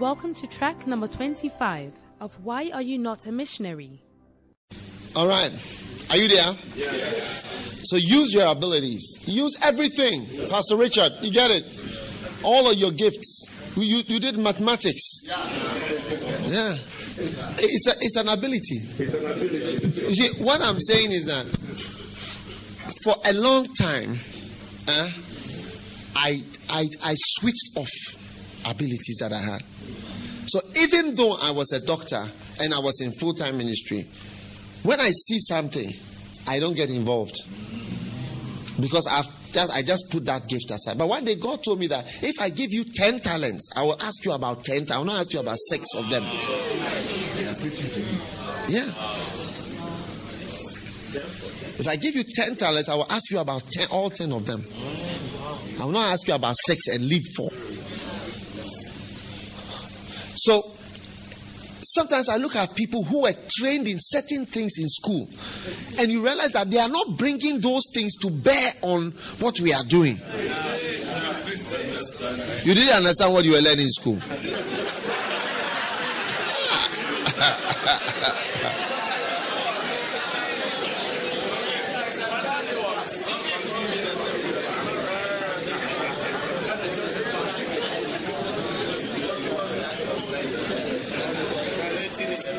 Welcome to track number 25 of Why Are You Not a Missionary? All right. Are you there? So use your abilities. Use everything. Pastor Richard, you get it? All of your gifts. You, you, you did mathematics. Yeah. It's, a, it's an ability. It's an ability. You see, what I'm saying is that for a long time, uh, I, I, I switched off abilities that I had. So even though I was a doctor and I was in full time ministry, when I see something, I don't get involved because I've just, I just put that gift aside. But one day God told me that if I give you 10 talents, I will ask you about 10. I will not ask you about six of them. Yeah. If I give you 10 talents, I will ask you about 10, all 10 of them. I will not ask you about six and leave four. So sometimes I look at people who were trained in certain things in school, and you realize that they are not bringing those things to bear on what we are doing. You didn't understand what you were learning in school.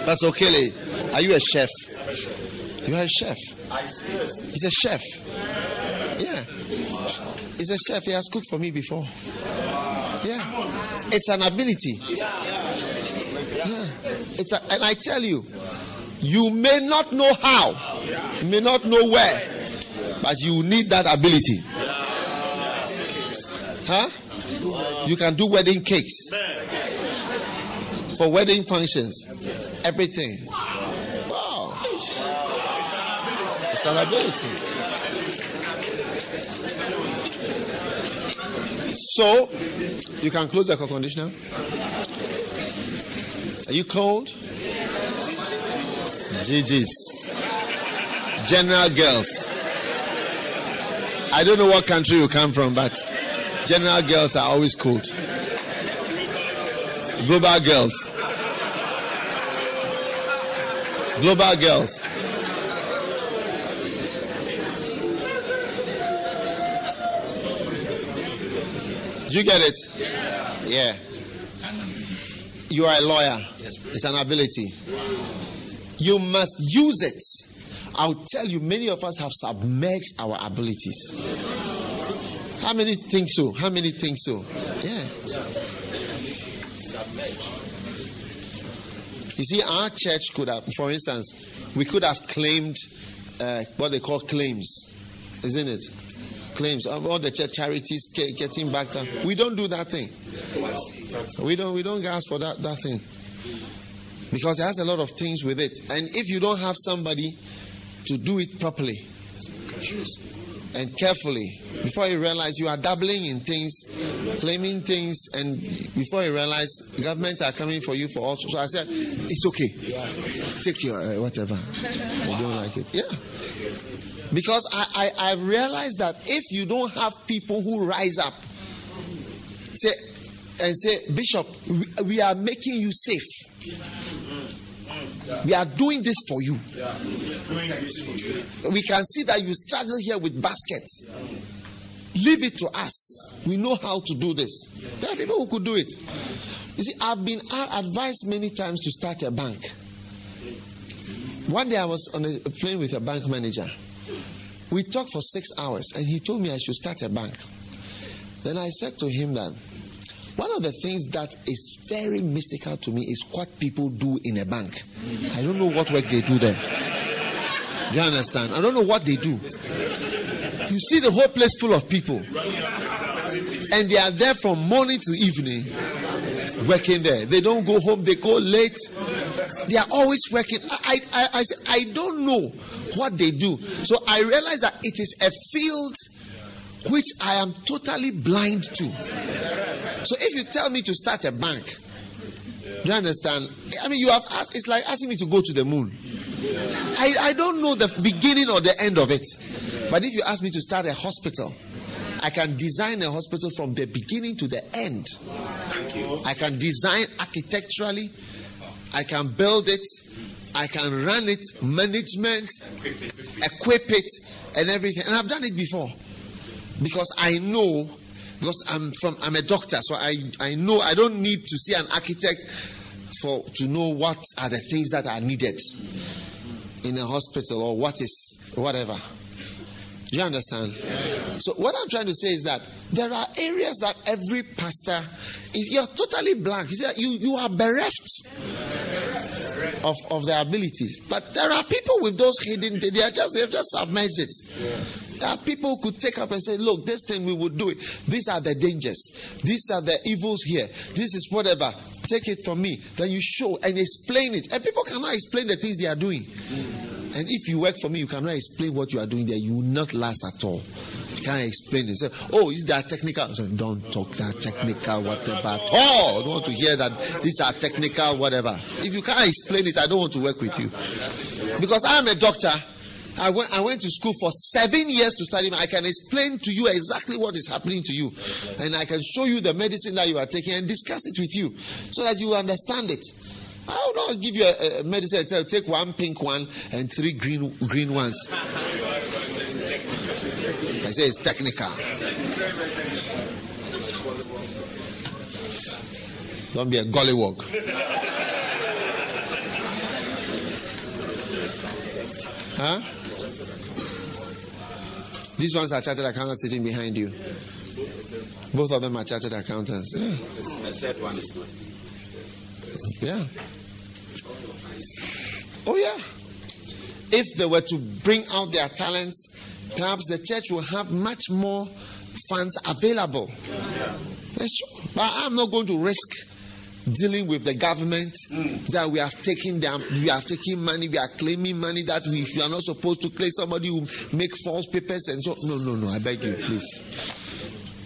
Pastor Okele, are you a chef? You are a chef. He's a chef. Yeah. He's a chef. He has cooked for me before. Yeah. It's an ability. Yeah. It's a, and I tell you, you may not know how, you may not know where, but you need that ability. Huh? You can do wedding cakes for wedding functions everything. Wow. It's an ability. So, you can close the air conditioner. Are you cold? GG's. General girls. I don't know what country you come from, but general girls are always cold. Global girls. Global Girls. Do you get it? Yeah. You are a lawyer. It's an ability. You must use it. I'll tell you, many of us have submerged our abilities. How many think so? How many think so? Yeah. You see, our church could have, for instance, we could have claimed uh, what they call claims, isn't it? Claims. of All the church charities getting back up. We don't do that thing. We don't. We don't ask for that that thing because it has a lot of things with it. And if you don't have somebody to do it properly, and carefully before you realize you are dabbling in things, claiming things, and before you realize governments are coming for you for all. So I said, it's okay. Take your uh, whatever. You don't like it. Yeah. Because I, I, I realized that if you don't have people who rise up, say, and say, Bishop, we, we are making you safe. We are doing this for you. We can see that you struggle here with baskets. Leave it to us. We know how to do this. There are people who could do it. You see, I've been advised many times to start a bank. One day I was on a plane with a bank manager. We talked for six hours and he told me I should start a bank. Then I said to him that one of the things that is very mystical to me is what people do in a bank. I don't know what work they do there. Do you understand? I don't know what they do. You see the whole place full of people, and they are there from morning to evening working there. They don't go home, they go late. They are always working. I, I, I, I don't know what they do. So I realize that it is a field which I am totally blind to. So if you tell me to start a bank, do you understand? I mean, you have asked, it's like asking me to go to the moon. I, I don't know the beginning or the end of it. But if you ask me to start a hospital, I can design a hospital from the beginning to the end. I can design architecturally. I can build it. I can run it, management, equip it, and everything. And I've done it before because I know because I'm from I'm a doctor, so I I know I don't need to see an architect for to know what are the things that are needed in a hospital or what is whatever. Do you understand? So what I'm trying to say is that there are areas that every pastor, if you're totally blank, you, you are bereft of, of their abilities. But there are people with those hidden, they are just they've just submerged it. Are people could take up and say, Look, this thing we would do it. These are the dangers, these are the evils here, this is whatever. Take it from me. Then you show and explain it. And people cannot explain the things they are doing. And if you work for me, you cannot explain what you are doing there. You will not last at all. You can't explain it. Oh, is that technical? So don't talk that technical, whatever at all. I don't want to hear that these are technical, whatever. If you can't explain it, I don't want to work with you. Because I'm a doctor. I went, I went to school for seven years to study. I can explain to you exactly what is happening to you. And I can show you the medicine that you are taking and discuss it with you so that you understand it. I will not give you a, a medicine. Tell you take one pink one and three green green ones. I say it's technical. Don't be a gollywog. Huh? These ones are chartered accountants sitting behind you. Both of them are chartered accountants. Yeah. The third one is not. Yeah. Oh, yeah. If they were to bring out their talents, perhaps the church will have much more funds available. That's true. But I'm not going to risk dealing with the government mm. that we have taken them, we have taken money, we are claiming money that we, we are not supposed to claim. Somebody who make false papers and so. No, no, no. I beg you, please.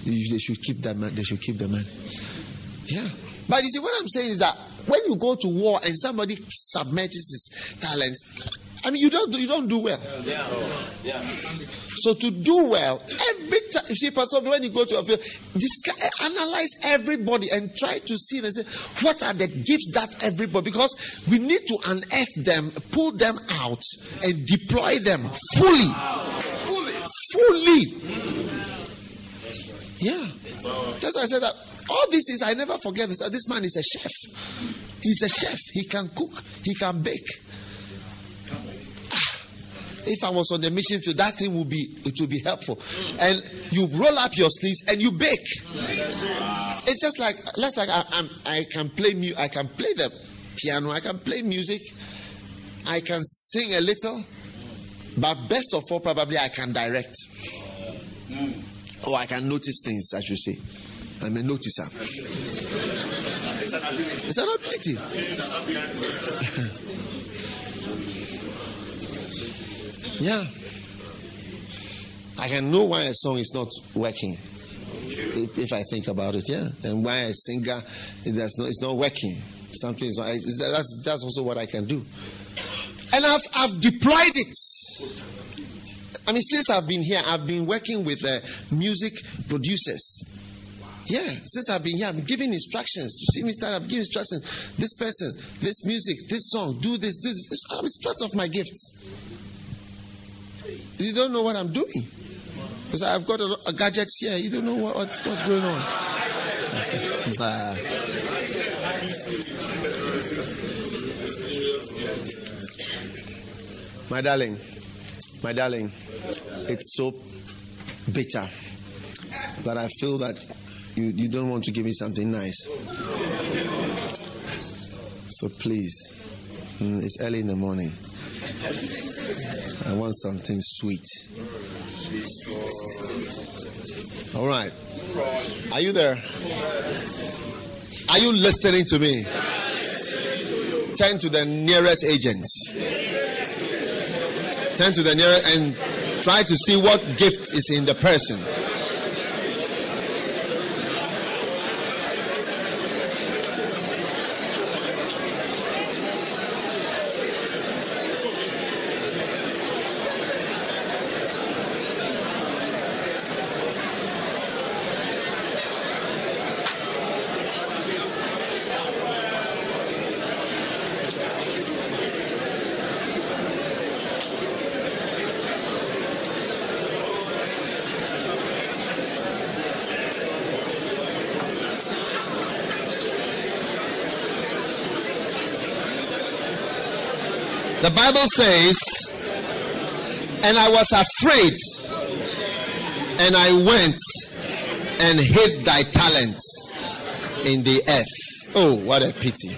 They should keep that man. They should keep the man. Yeah. But you see, what I'm saying is that when you go to war and somebody submerges his talents, I mean, you don't do, you don't do well. Yeah. Yeah. So to do well, every time, you see, Pastor, when you go to a field, this, eh, analyze everybody and try to see and say, what are the gifts that everybody, because we need to unearth them, pull them out, and deploy them fully. Fully. Fully. Yeah. That's why I said that all these things, I never forget this. This man is a chef. He's a chef. He can cook, he can bake. If I was on the mission field, that thing would be it would be helpful. And you roll up your sleeves and you bake. It's just like let's like I, I'm, I can play mu- I can play the piano, I can play music, I can sing a little, but best of all, probably I can direct. Or I can notice things, I should say. I'm a noticer. It's an ability. Yeah. I can know why a song is not working if, if I think about it, yeah. And why a singer that's not, it's not working. Something is not, that's, that's also what I can do. And I've, I've deployed it. I mean, since I've been here, I've been working with uh, music producers. Yeah, since I've been here, I'm giving instructions. You see me start, I'm giving instructions. This person, this music, this song, do this, this. It's, it's part of my gifts. You don't know what I'm doing. Because I've got a, a gadgets here. You don't know what, what's, what's going on. Uh, my darling, my darling, it's so bitter. But I feel that you, you don't want to give me something nice. So please, mm, it's early in the morning. I want something sweet. All right. Are you there? Are you listening to me? Turn to the nearest agent. Turn to the nearest and try to see what gift is in the person. The Bible says, and I was afraid, and I went and hid thy talents in the earth. Oh, what a pity.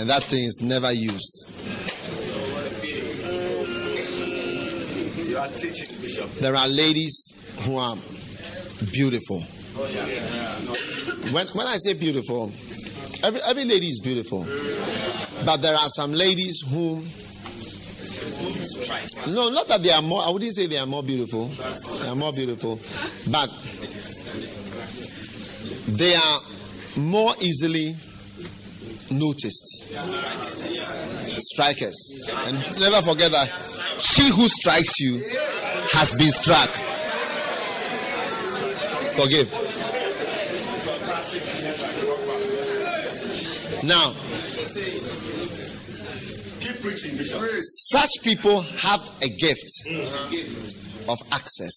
And that thing is never used. There are ladies who are beautiful. When, when I say beautiful, every, every lady is beautiful. But there are some ladies whom. No, not that they are more, I wouldn't say they are more beautiful. They are more beautiful. But they are more easily noticed. Strikers. And never forget that she who strikes you has been struck. Forgive. Now, such people have a gift of access.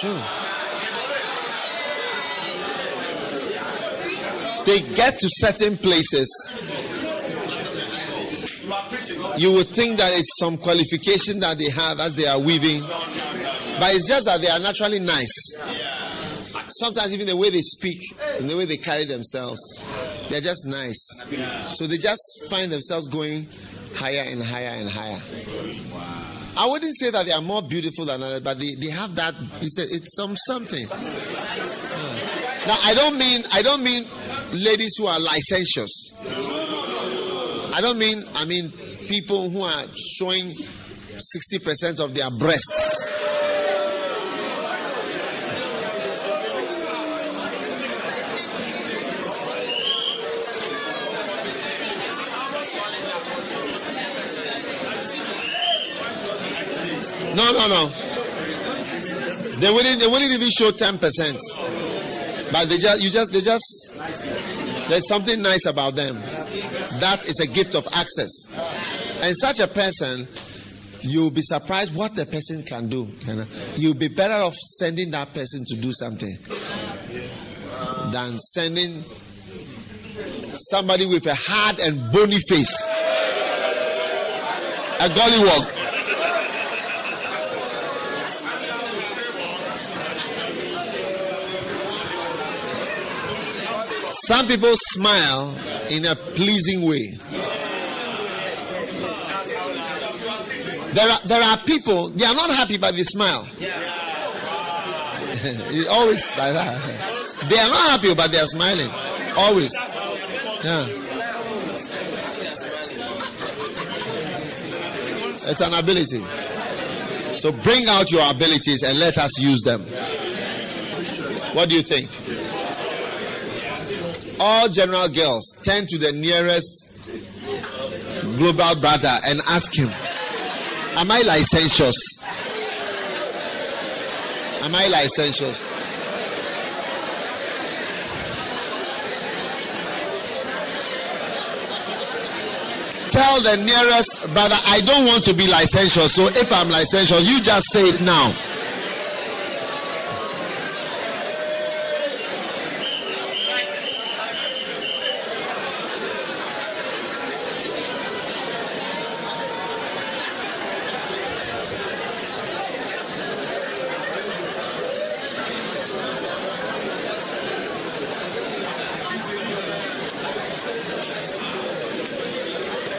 True. They get to certain places. You would think that it's some qualification that they have as they are weaving, but it's just that they are naturally nice. Sometimes even the way they speak and the way they carry themselves, they're just nice. So they just find themselves going higher and higher and higher. I wouldn't say that they are more beautiful than others, but they, they have that. It's, a, it's some something. Now I don't mean I don't mean ladies who are licentious. I don't mean I mean people who are showing sixty percent of their breasts. No, no, no. They wouldn't. They wouldn't even show ten percent. But they just, you just, they just. There's something nice about them. That is a gift of access. And such a person, you'll be surprised what the person can do. You'll be better off sending that person to do something than sending somebody with a hard and bony face. A gollywog. Some people smile in a pleasing way. There are, there are people, they are not happy, but they smile. always like that. They are not happy, but they are smiling. Always. Yeah. It's an ability. So bring out your abilities and let us use them. What do you think? All general girls turn to the nearest global brother and ask him, Am I licentious? Am I licentious? Tell the nearest brother, I don't want to be licentious. So if I'm licentious, you just say it now.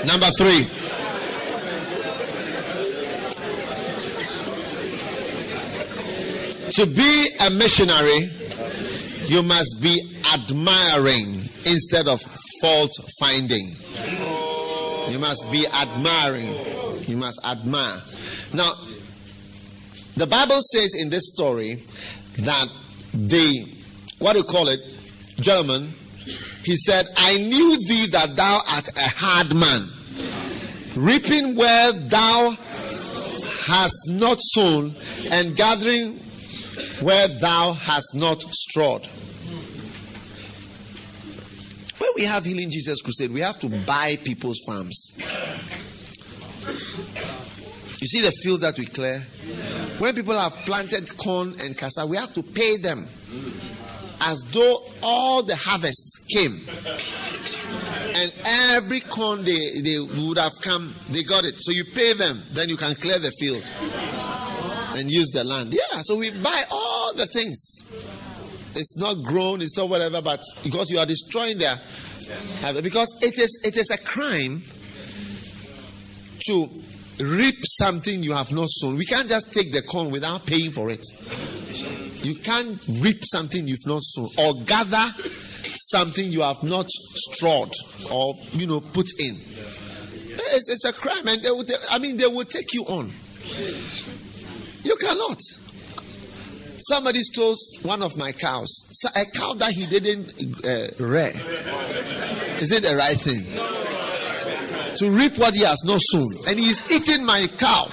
Number three. To be a missionary, you must be admiring instead of fault finding. You must be admiring. You must admire. Now, the Bible says in this story that the, what do you call it, gentleman, he said, I knew thee that thou art a hard man, reaping where thou hast not sown, and gathering where thou hast not strawed. When we have Healing Jesus Crusade, we have to buy people's farms. You see the fields that we clear? When people have planted corn and cassava, we have to pay them as though all the harvest came And every corn they, they would have come, they got it. So you pay them, then you can clear the field and use the land. Yeah, so we buy all the things. It's not grown, it's not whatever, but because you are destroying their habit. because it is it is a crime to reap something you have not sown. We can't just take the corn without paying for it. You can't reap something you've not sown or gather something you have not strawed or you know put in. It's, it's a crime, and they will, they, I mean they will take you on. You cannot. Somebody stole one of my cows, a cow that he didn't uh, rear. Is it the right thing? To reap what he has not sown, and he is eating my cow.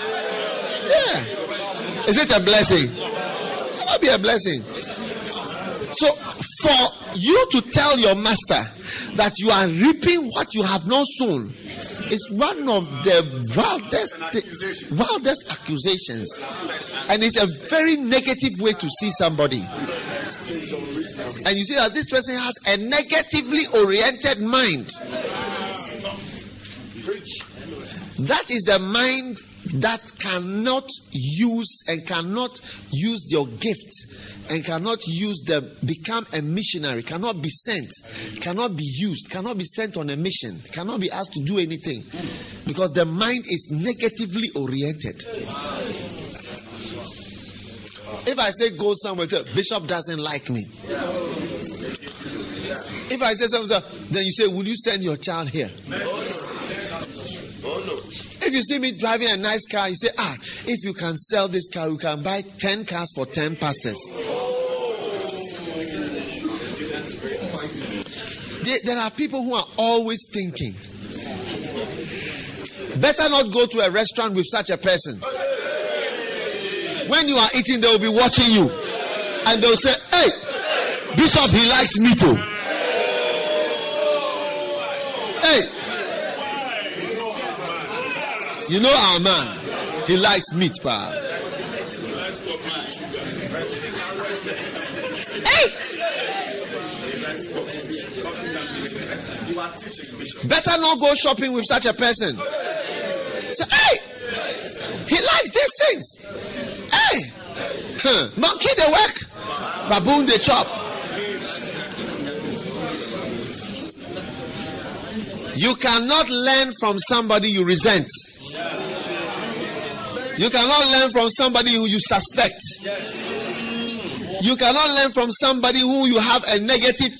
Yeah, is it a blessing? It cannot be a blessing. So, for you to tell your master that you are reaping what you have not sown, is one of the wildest, wildest accusations. And it's a very negative way to see somebody. And you see that this person has a negatively oriented mind. That is the mind that cannot use and cannot use your gift and cannot use them, become a missionary, cannot be sent, cannot be used, cannot be sent on a mission, cannot be asked to do anything because the mind is negatively oriented. If I say go somewhere, Bishop doesn't like me. If I say something, then you say, Will you send your child here? You see me driving a nice car, you say, ah, if you can sell this car, you can buy 10 cars for 10 pastors. There, there are people who are always thinking. Better not go to a restaurant with such a person. When you are eating, they will be watching you. And they'll say, hey, Bishop, he likes me too. You know our man. He likes meat, pa. Hey! Better not go shopping with such a person. Say, hey! He likes these things. Hey! Huh. Monkey they work. Baboon they chop. You cannot learn from somebody you resent. You cannot learn from somebody who you suspect. You cannot learn from somebody who you have a negative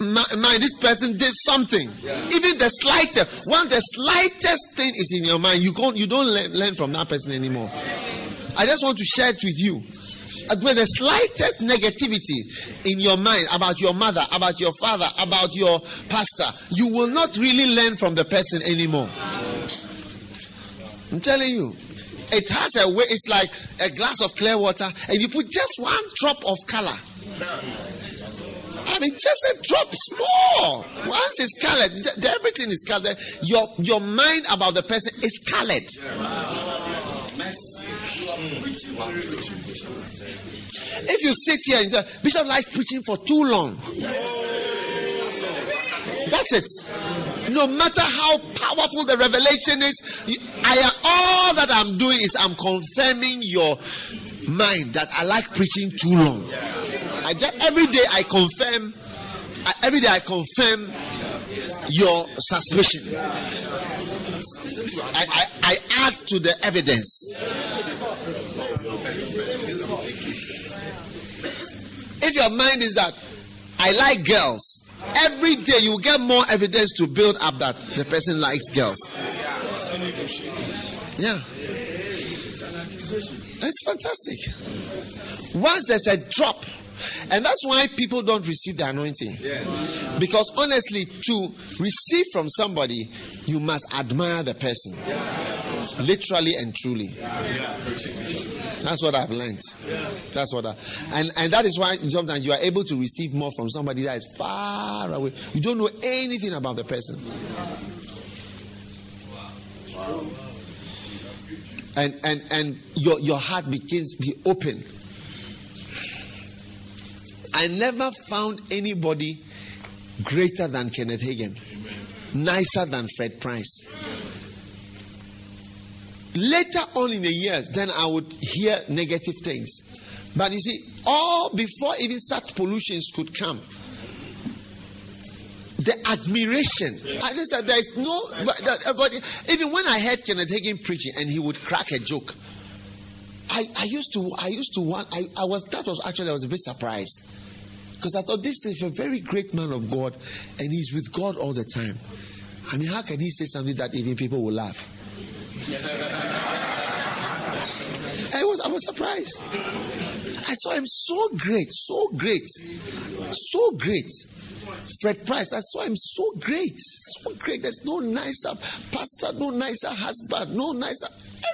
mind. This person did something. Even the slightest, when the slightest thing is in your mind, you can't, you don't learn, learn from that person anymore. I just want to share it with you. When the slightest negativity in your mind about your mother, about your father, about your pastor, you will not really learn from the person anymore. I'm telling you. It has a way, it's like a glass of clear water, and you put just one drop of color. I mean, just a drop, small. Once it's colored, everything is colored. Your your mind about the person is colored. If you sit here and say, Bishop likes preaching for too long, that's it no matter how powerful the revelation is, I am all that I'm doing is I'm confirming your mind that I like preaching too long. I just every day I confirm, every day I confirm your suspicion. I, I, I add to the evidence. If your mind is that I like girls, Every day you get more evidence to build up that the person likes girls. Yeah. It's fantastic. Once there's a drop, and that's why people don't receive the anointing. Because honestly, to receive from somebody, you must admire the person. Literally and truly. That's what I've learned. That's what I, and and that is why sometimes you are able to receive more from somebody that is far away. You don't know anything about the person. And and and your your heart begins to be open. I never found anybody greater than Kenneth Hagin. nicer than Fred Price. Later on in the years, then I would hear negative things. But you see, all before even such pollutions could come, the admiration. I just said there is no. But, uh, but even when I heard Kenneth Hagin preaching and he would crack a joke, I, I used to I used to want I, I was that was actually I was a bit surprised because I thought this is a very great man of God and he's with God all the time. I mean, how can he say something that even people will laugh? I was I was surprised. I saw him so great, so great, so great. Fred Price, I saw him so great, so great. There's no nicer pastor, no nicer husband, no nicer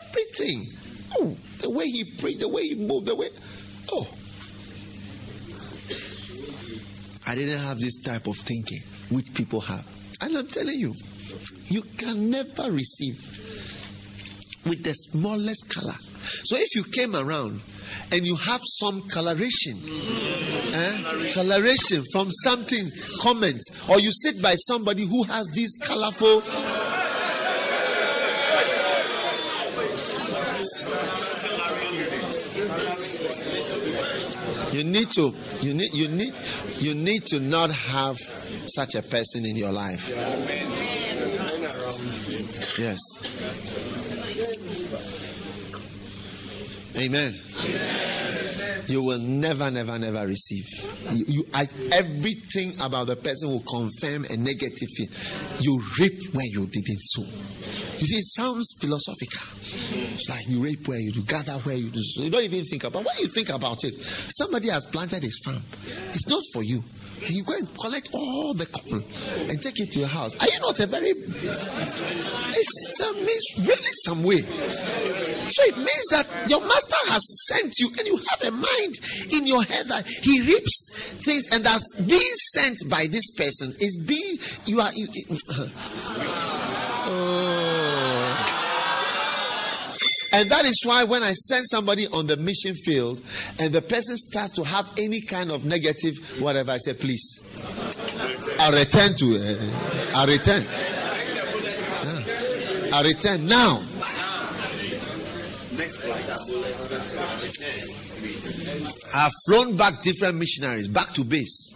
everything. Oh, the way he preached, the way he moved, the way. Oh. I didn't have this type of thinking which people have. And I'm telling you, you can never receive with the smallest color. So if you came around and you have some coloration, eh, coloration from something, comments, or you sit by somebody who has this colorful. You need to you need you need you need to not have such a person in your life. Yes. Amen. You will never, never, never receive. You, you I, everything about the person will confirm a negative thing. You reap where you didn't sow. You see, it sounds philosophical. It's like you reap where you do, gather where you do. So you don't even think about. When you think about it, somebody has planted his farm. It's not for you. You go and collect all the corn and take it to your house. Are you not a very? It means really some way. So it means that your master has sent you, and you have a mind in your head that he reaps things, and that's being sent by this person is being you are. You, oh. And that is why when I send somebody on the mission field and the person starts to have any kind of negative whatever, I say, please, I'll return to, uh, I'll return. Yeah. I'll return now. Next flight. I've flown back different missionaries back to base.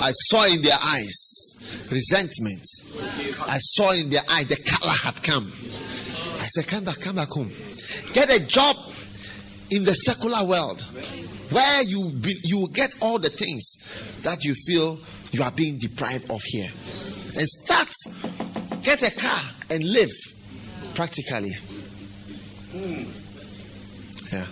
I saw in their eyes resentment. I saw in their eye the color had come. Said, Come back, come back home. Get a job in the secular world where you be, you get all the things that you feel you are being deprived of here. And start, get a car and live practically. Yeah.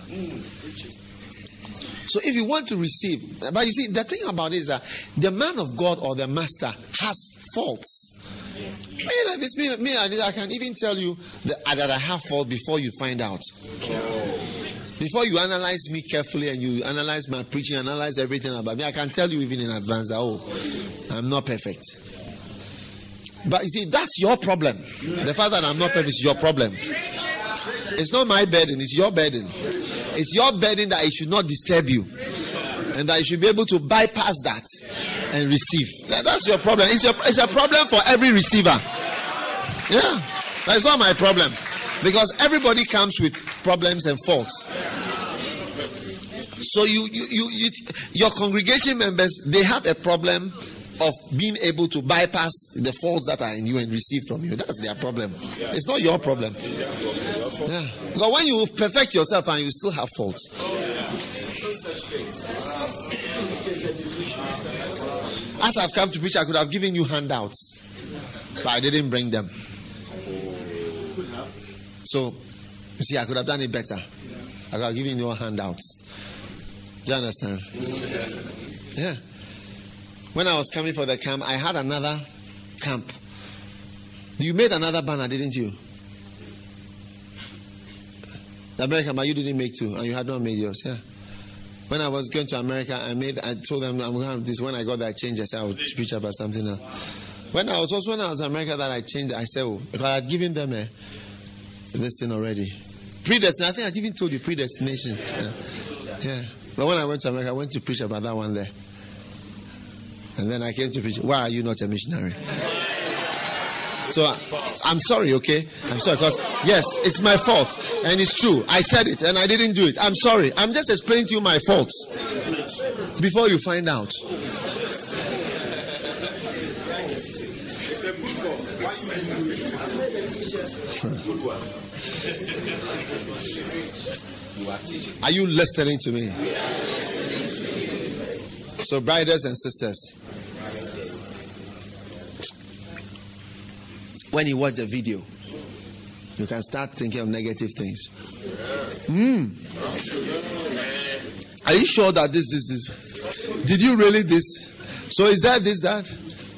So if you want to receive, but you see, the thing about it is that the man of God or the master has faults. Me like this, me, me I can even tell you that, uh, that I have fault before you find out. Before you analyze me carefully and you analyze my preaching, analyze everything about me, I can tell you even in advance that, oh, I'm not perfect. But you see, that's your problem. The fact that I'm not perfect is your problem. It's not my burden, it's your burden. It's your burden that it should not disturb you. And that you should be able to bypass that and receive. That's your problem. It's, your, it's a problem for every receiver. Yeah, that's not my problem. Because everybody comes with problems and faults. So you, you, you, you, your congregation members, they have a problem of being able to bypass the faults that are in you and receive from you. That's their problem. It's not your problem. Yeah. Because when you perfect yourself and you still have faults. As I've come to preach, I could have given you handouts, but I didn't bring them. So, you see, I could have done it better. I could have given you handouts. Do you understand? Yeah. When I was coming for the camp, I had another camp. You made another banner, didn't you? The American, but you didn't make two, and you had not made yours. Yeah. When I was going to America, I made. I told them I'm to have this. When I got that change, I said I would preach about something else. When I was also when I was in America, that I changed. I said oh, because I had given them a this thing already. Predestination. I think I even told you predestination. Yeah. yeah. But when I went to America, I went to preach about that one there. And then I came to preach. Why are you not a missionary? So uh, I'm sorry, okay? I'm sorry because yes, it's my fault and it's true. I said it and I didn't do it. I'm sorry. I'm just explaining to you my faults before you find out. Are you listening to me? So, brothers and sisters, when you watch the video, you can start thinking of negative things. Hmm. Are you sure that this, this, this? Did you really this? So is that this, that?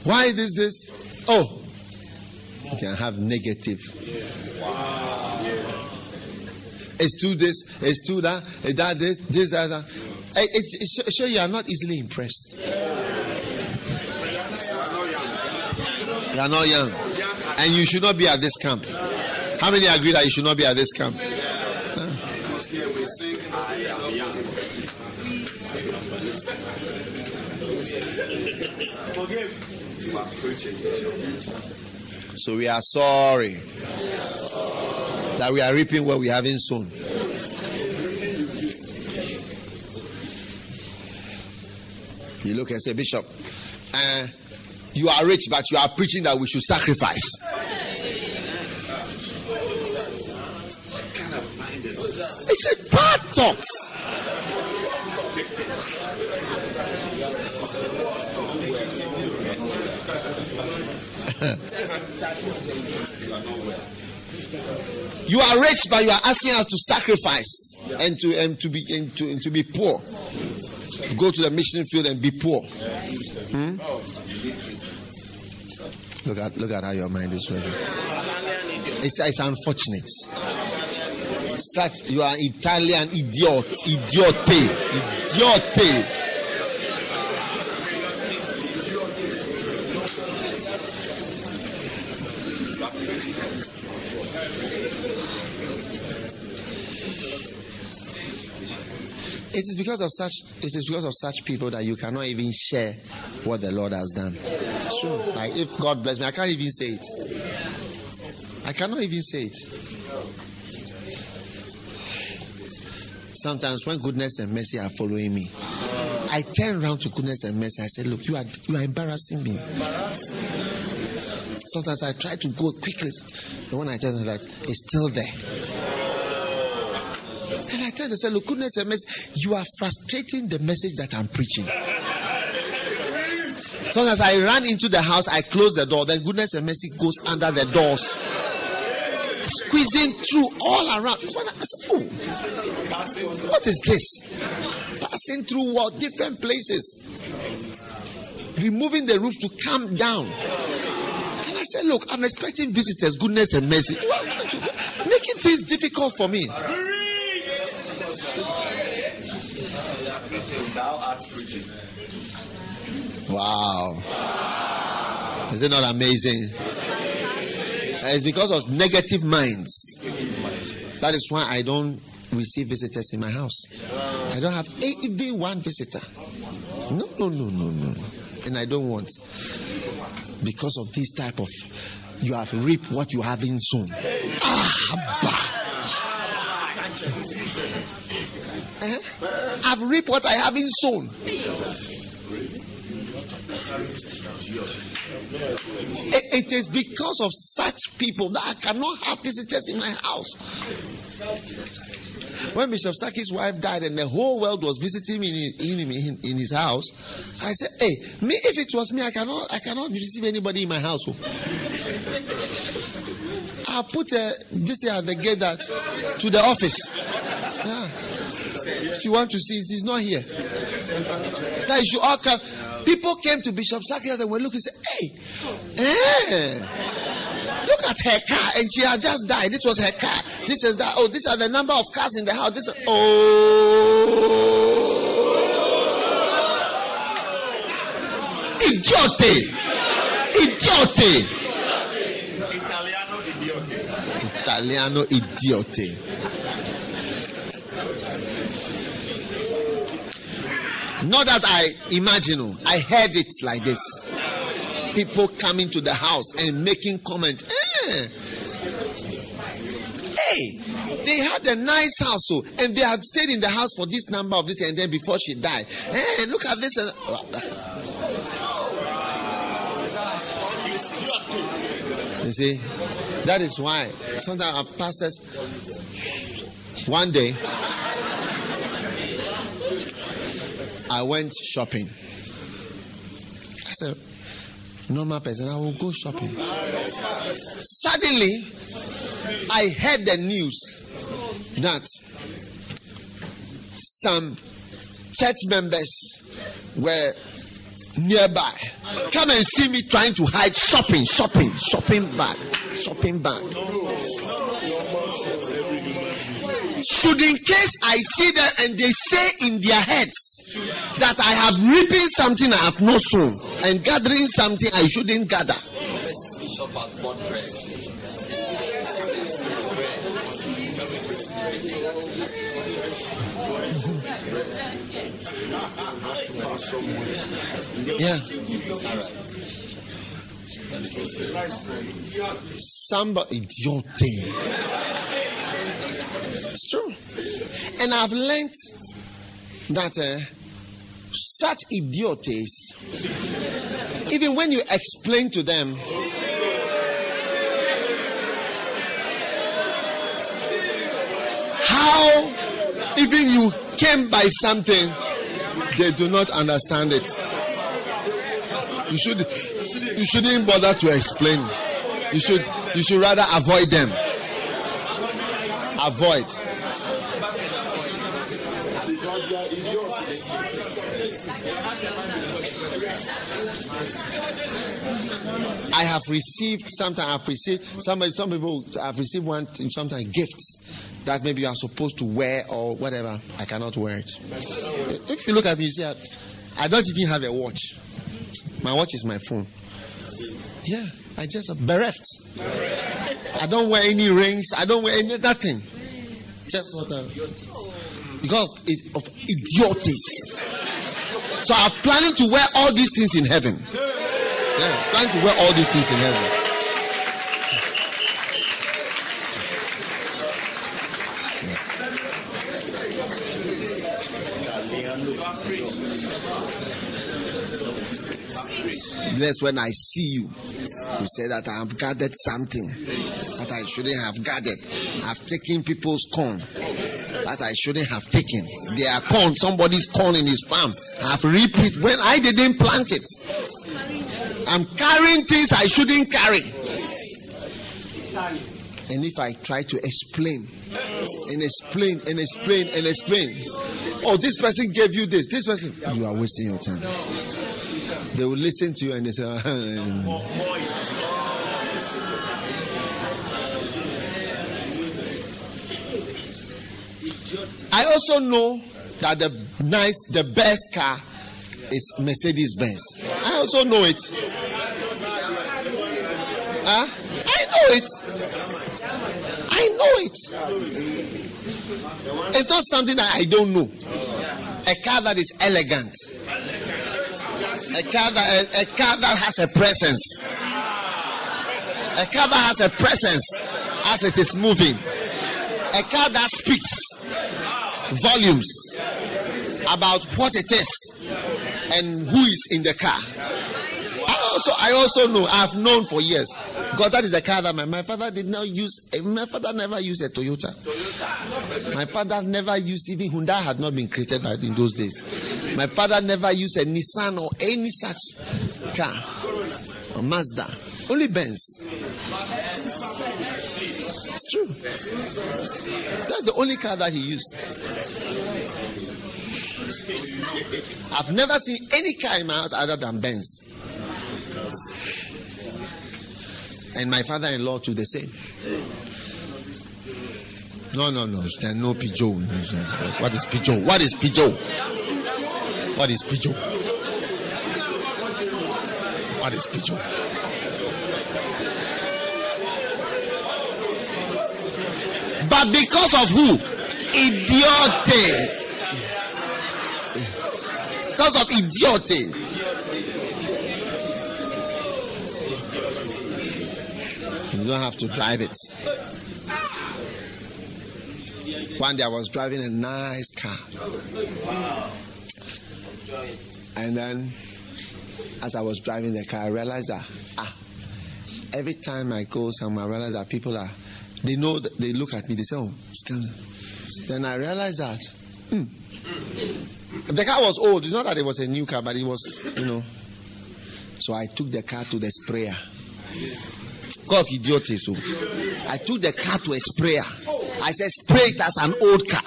Why this, this? Oh, you can have negative. It's too this, it's too that, it's that, this, this, that, that. It's, it's sure you are not easily impressed. You are not young. And you should not be at this camp. How many agree that you should not be at this camp? So we are sorry that we are reaping what we haven't sown. You look and say, Bishop, uh, you are rich, but you are preaching that we should sacrifice. What kind of mind is this? It's a bad thought. You are rich, but you are asking us to sacrifice and to and to be and to, and to be poor. Go to the mission field and be poor. Hmm? Look at look at how your mind is working. It's, it's unfortunate. Such you are Italian idiot, idiote, idiote. It is because of such it is because of such people that you cannot even share what the Lord has done. Sure. Like if God bless me, I can't even say it. I cannot even say it. Sometimes when goodness and mercy are following me, I turn around to goodness and mercy. I say, Look, you are you are embarrassing me. Sometimes I try to go quickly. The one I tell them that it's still there. And I tell them, say, look, goodness and mercy, you are frustrating the message that I'm preaching. Sometimes I run into the house, I close the door, then goodness and mercy goes under the doors, squeezing through all around. Say, oh, what is this? Passing through what different places, removing the roof to come down. And I said, Look, I'm expecting visitors, goodness and mercy. Making things difficult for me. Wow. Is it not amazing? It's because of negative minds. That is why I don't receive visitors in my house. I don't have even one visitor. No, no, no, no, no. And I don't want. Because of this type of you have reaped what you haven't sown. Ah, bah. Eh? I've reaped what I haven't sown. It- is because of such people that I cannot have visitors in my house. When Bishop Saki's wife died and the whole world was visiting me in, in, in, in his house, I said, "Hey, me if it was me, I cannot I cannot receive anybody in my house." oh." I put uh, this here at the gate that to the office. Yeah. If you want to see, he's not here. That you all come. People came to Bishop Saki and were looking said, Hey, eh, look at her car. And she had just died. This was her car. This is that. Oh, these are the number of cars in the house. This is, oh. Idiote. Idiote. Italiano idiot. Italiano idiote. Not that I imagine, oh, I heard it like this. people coming to the house and making comment. Eh. Hey, they had a nice house, so, and they had stayed in the house for this number of this, and then before she died, hey, look at this. And, you see, that is why sometimes our pastors, one day, I went shopping. I said, normal person, I will go shopping. Suddenly, I heard the news that some church members were nearby. Come and see me trying to hide shopping, shopping, shopping bag, shopping bag. Should in case I see them and they say in their heads that I have reaping something I have not sown and gathering something I shouldn't gather. Yeah. Somebody idiotic. It's true. And I've learned that uh, such idiotes, even when you explain to them, how even you came by something, they do not understand it. You should you shouldn't bother to explain. You should you should rather avoid them. Avoid. I have received sometimes I've received somebody some people have received one sometimes gifts that maybe you are supposed to wear or whatever. I cannot wear it. If you look at me, you see I, I don't even have a watch. My watch is my phone. Yeah, I just bereft. I don't wear any rings. I don't wear any nothing. Just what because of idioties. So I'm planning to wear all these things in heaven. Yeah, planning to wear all these things in heaven. That's when I see you. You say that I have gathered something that I shouldn't have gathered. I've taken people's corn that I shouldn't have taken. Their corn, somebody's corn in his farm. I've reaped it when I didn't plant it. I'm carrying things I shouldn't carry. And if I try to explain and explain and explain and explain, oh, this person gave you this, this person, you are wasting your time. They will listen to you and they say, I also know that the nice, the best car is Mercedes Benz. I also know it. Huh? I know it. I know it. It's not something that I don't know. A car that is elegant. A car that a, a car that has a presence. A car that has a presence as it is moving. A car that speaks volumes about what it is and who is in the car. I also I also know I've known for years because that is the car that my, my father did not use. My father never used a Toyota. Toyota. My father never used even Hyundai had not been created by, in those days. My father never used a Nissan or any such car or Mazda. Only Benz. It's true. That's the only car that he used. I've never seen any car in my house other than Benz. And my father in law, too, the same. No, no, no. There's no Peugeot. What is Peugeot? What is Peugeot? What is Peugeot? What is Peugeot? But because of who? Idiote. Because of idiote. You don't have to drive it. One day I was driving a nice car. And then as I was driving the car, I realized that ah, every time I go somewhere, I realize that people are they know that they look at me, they say, Oh, then I realized that hmm, the car was old. It's not that it was a new car, but it was, you know. So I took the car to the sprayer. God of idiocy. So I took the car to a sprayer. I said, spray it as an old car.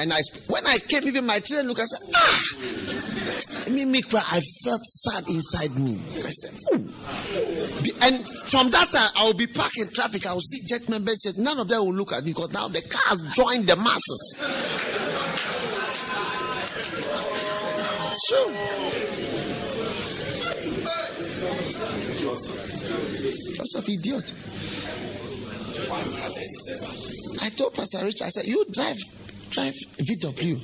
And I, when I came, even my children look, I said, ah, me, me cry. I felt sad inside me. I said, oh. And from that time, I will be parked in traffic. I will see jet members. Said, None of them will look at me because now the cars join the masses. So, Lots of idiot. I told Pastor Rich, I said, you drive, drive VW.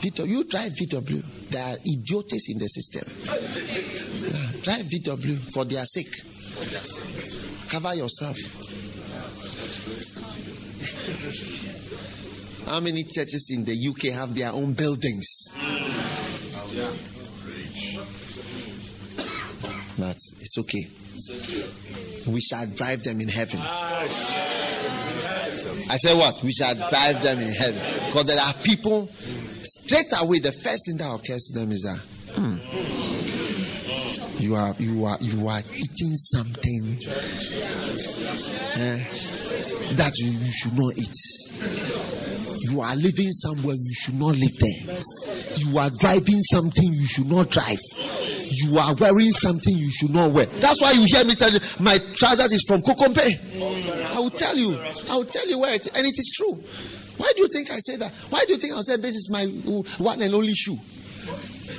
VW, you drive VW. There are idiots in the system. Yeah, drive VW for their sake. Cover yourself. How many churches in the UK have their own buildings? But it's okay. We shall drive them in heaven. I say what? We shall drive them in heaven. Because there are people straight away, the first thing that occurs to them is that hmm, you are you are you are eating something eh, that you, you should not eat. You are living somewhere you should not live there. You are driving something you should not drive you are wearing something you should not wear. That's why you hear me tell you my trousers is from Kokompe. I will tell you. I will tell you where it and it is true. Why do you think I say that? Why do you think I said this is my one and only shoe?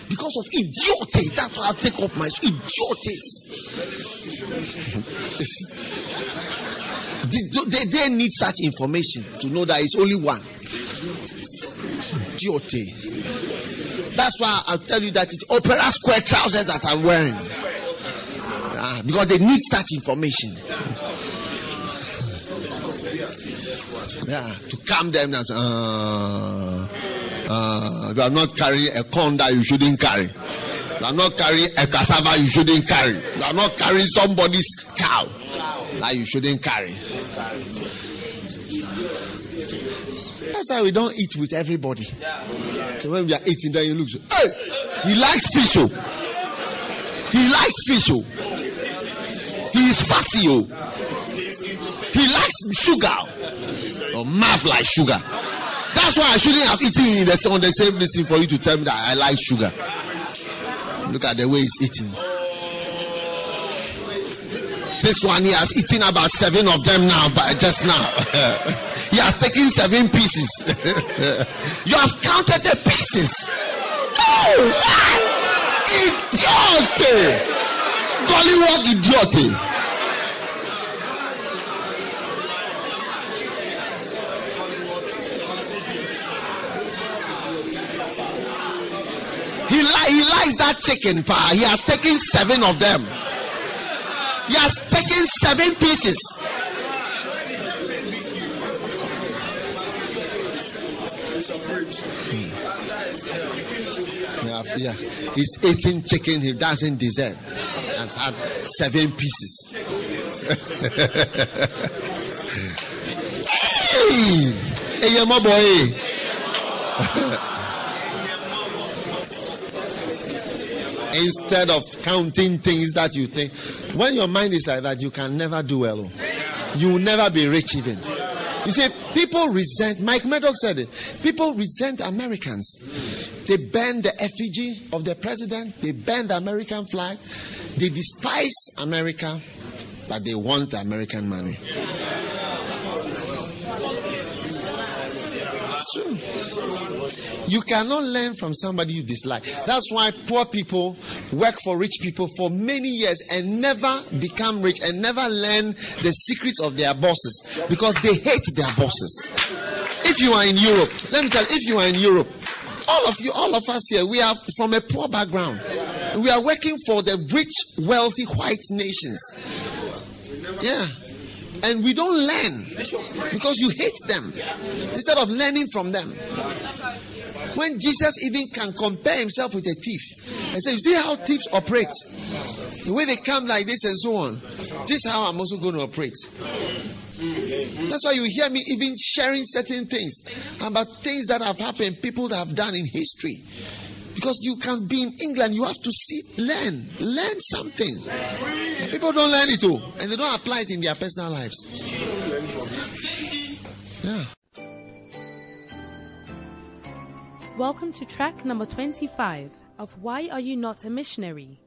Because of idiocy. That's why I take off my shoe. they, they, need such information to know that it's only one. Idiocy. That's why I'll tell you that it's opera square trousers that I'm wearing. Ah, because they need such information. Yeah, to calm them down. Uh, uh, you are not carrying a corn that you shouldn't carry. You are not carrying a cassava you shouldn't carry. You are not carrying somebody's cow that you shouldn't carry. That's why we don't eat with everybody. So when we are eating, then you look, hey, he likes fish. Oh. He likes fish. Oh. He is fussy. Oh. He likes sugar. Oh. Or mouth like sugar. That's why I shouldn't have eaten the, on the same listen for you to tell me that I like sugar. Look at the way he's eating. This one he has eaten about seven of them now, but just now. He has taken seven pieces. you have counted the pieces. Oh, idiot! Gollywog idiot! He, li- he likes that chicken pie. He has taken seven of them. He has taken seven pieces. Hmm. Yeah, yeah. He's eating chicken he doesn't deserve. Has had seven pieces. hey, hey, my boy. Instead of counting things that you think, when your mind is like that, you can never do well. Oh. You will never be rich even. You see, people resent, Mike Murdock said it, people resent Americans. They burn the effigy of the president, they burn the American flag, they despise America, but they want the American money. True. You cannot learn from somebody you dislike. That's why poor people work for rich people for many years and never become rich and never learn the secrets of their bosses because they hate their bosses. If you are in Europe, let me tell you, if you are in Europe, all of you, all of us here, we are from a poor background. We are working for the rich, wealthy white nations. Yeah. And we don't learn because you hate them instead of learning from them. When Jesus even can compare himself with a thief and say, You see how thieves operate? The way they come like this and so on. This is how I'm also going to operate. That's why you hear me even sharing certain things about things that have happened, people that have done in history. Because you can be in England, you have to see, learn, learn something. People don't learn it all, and they don't apply it in their personal lives. Yeah. Welcome to track number 25 of Why Are You Not a Missionary?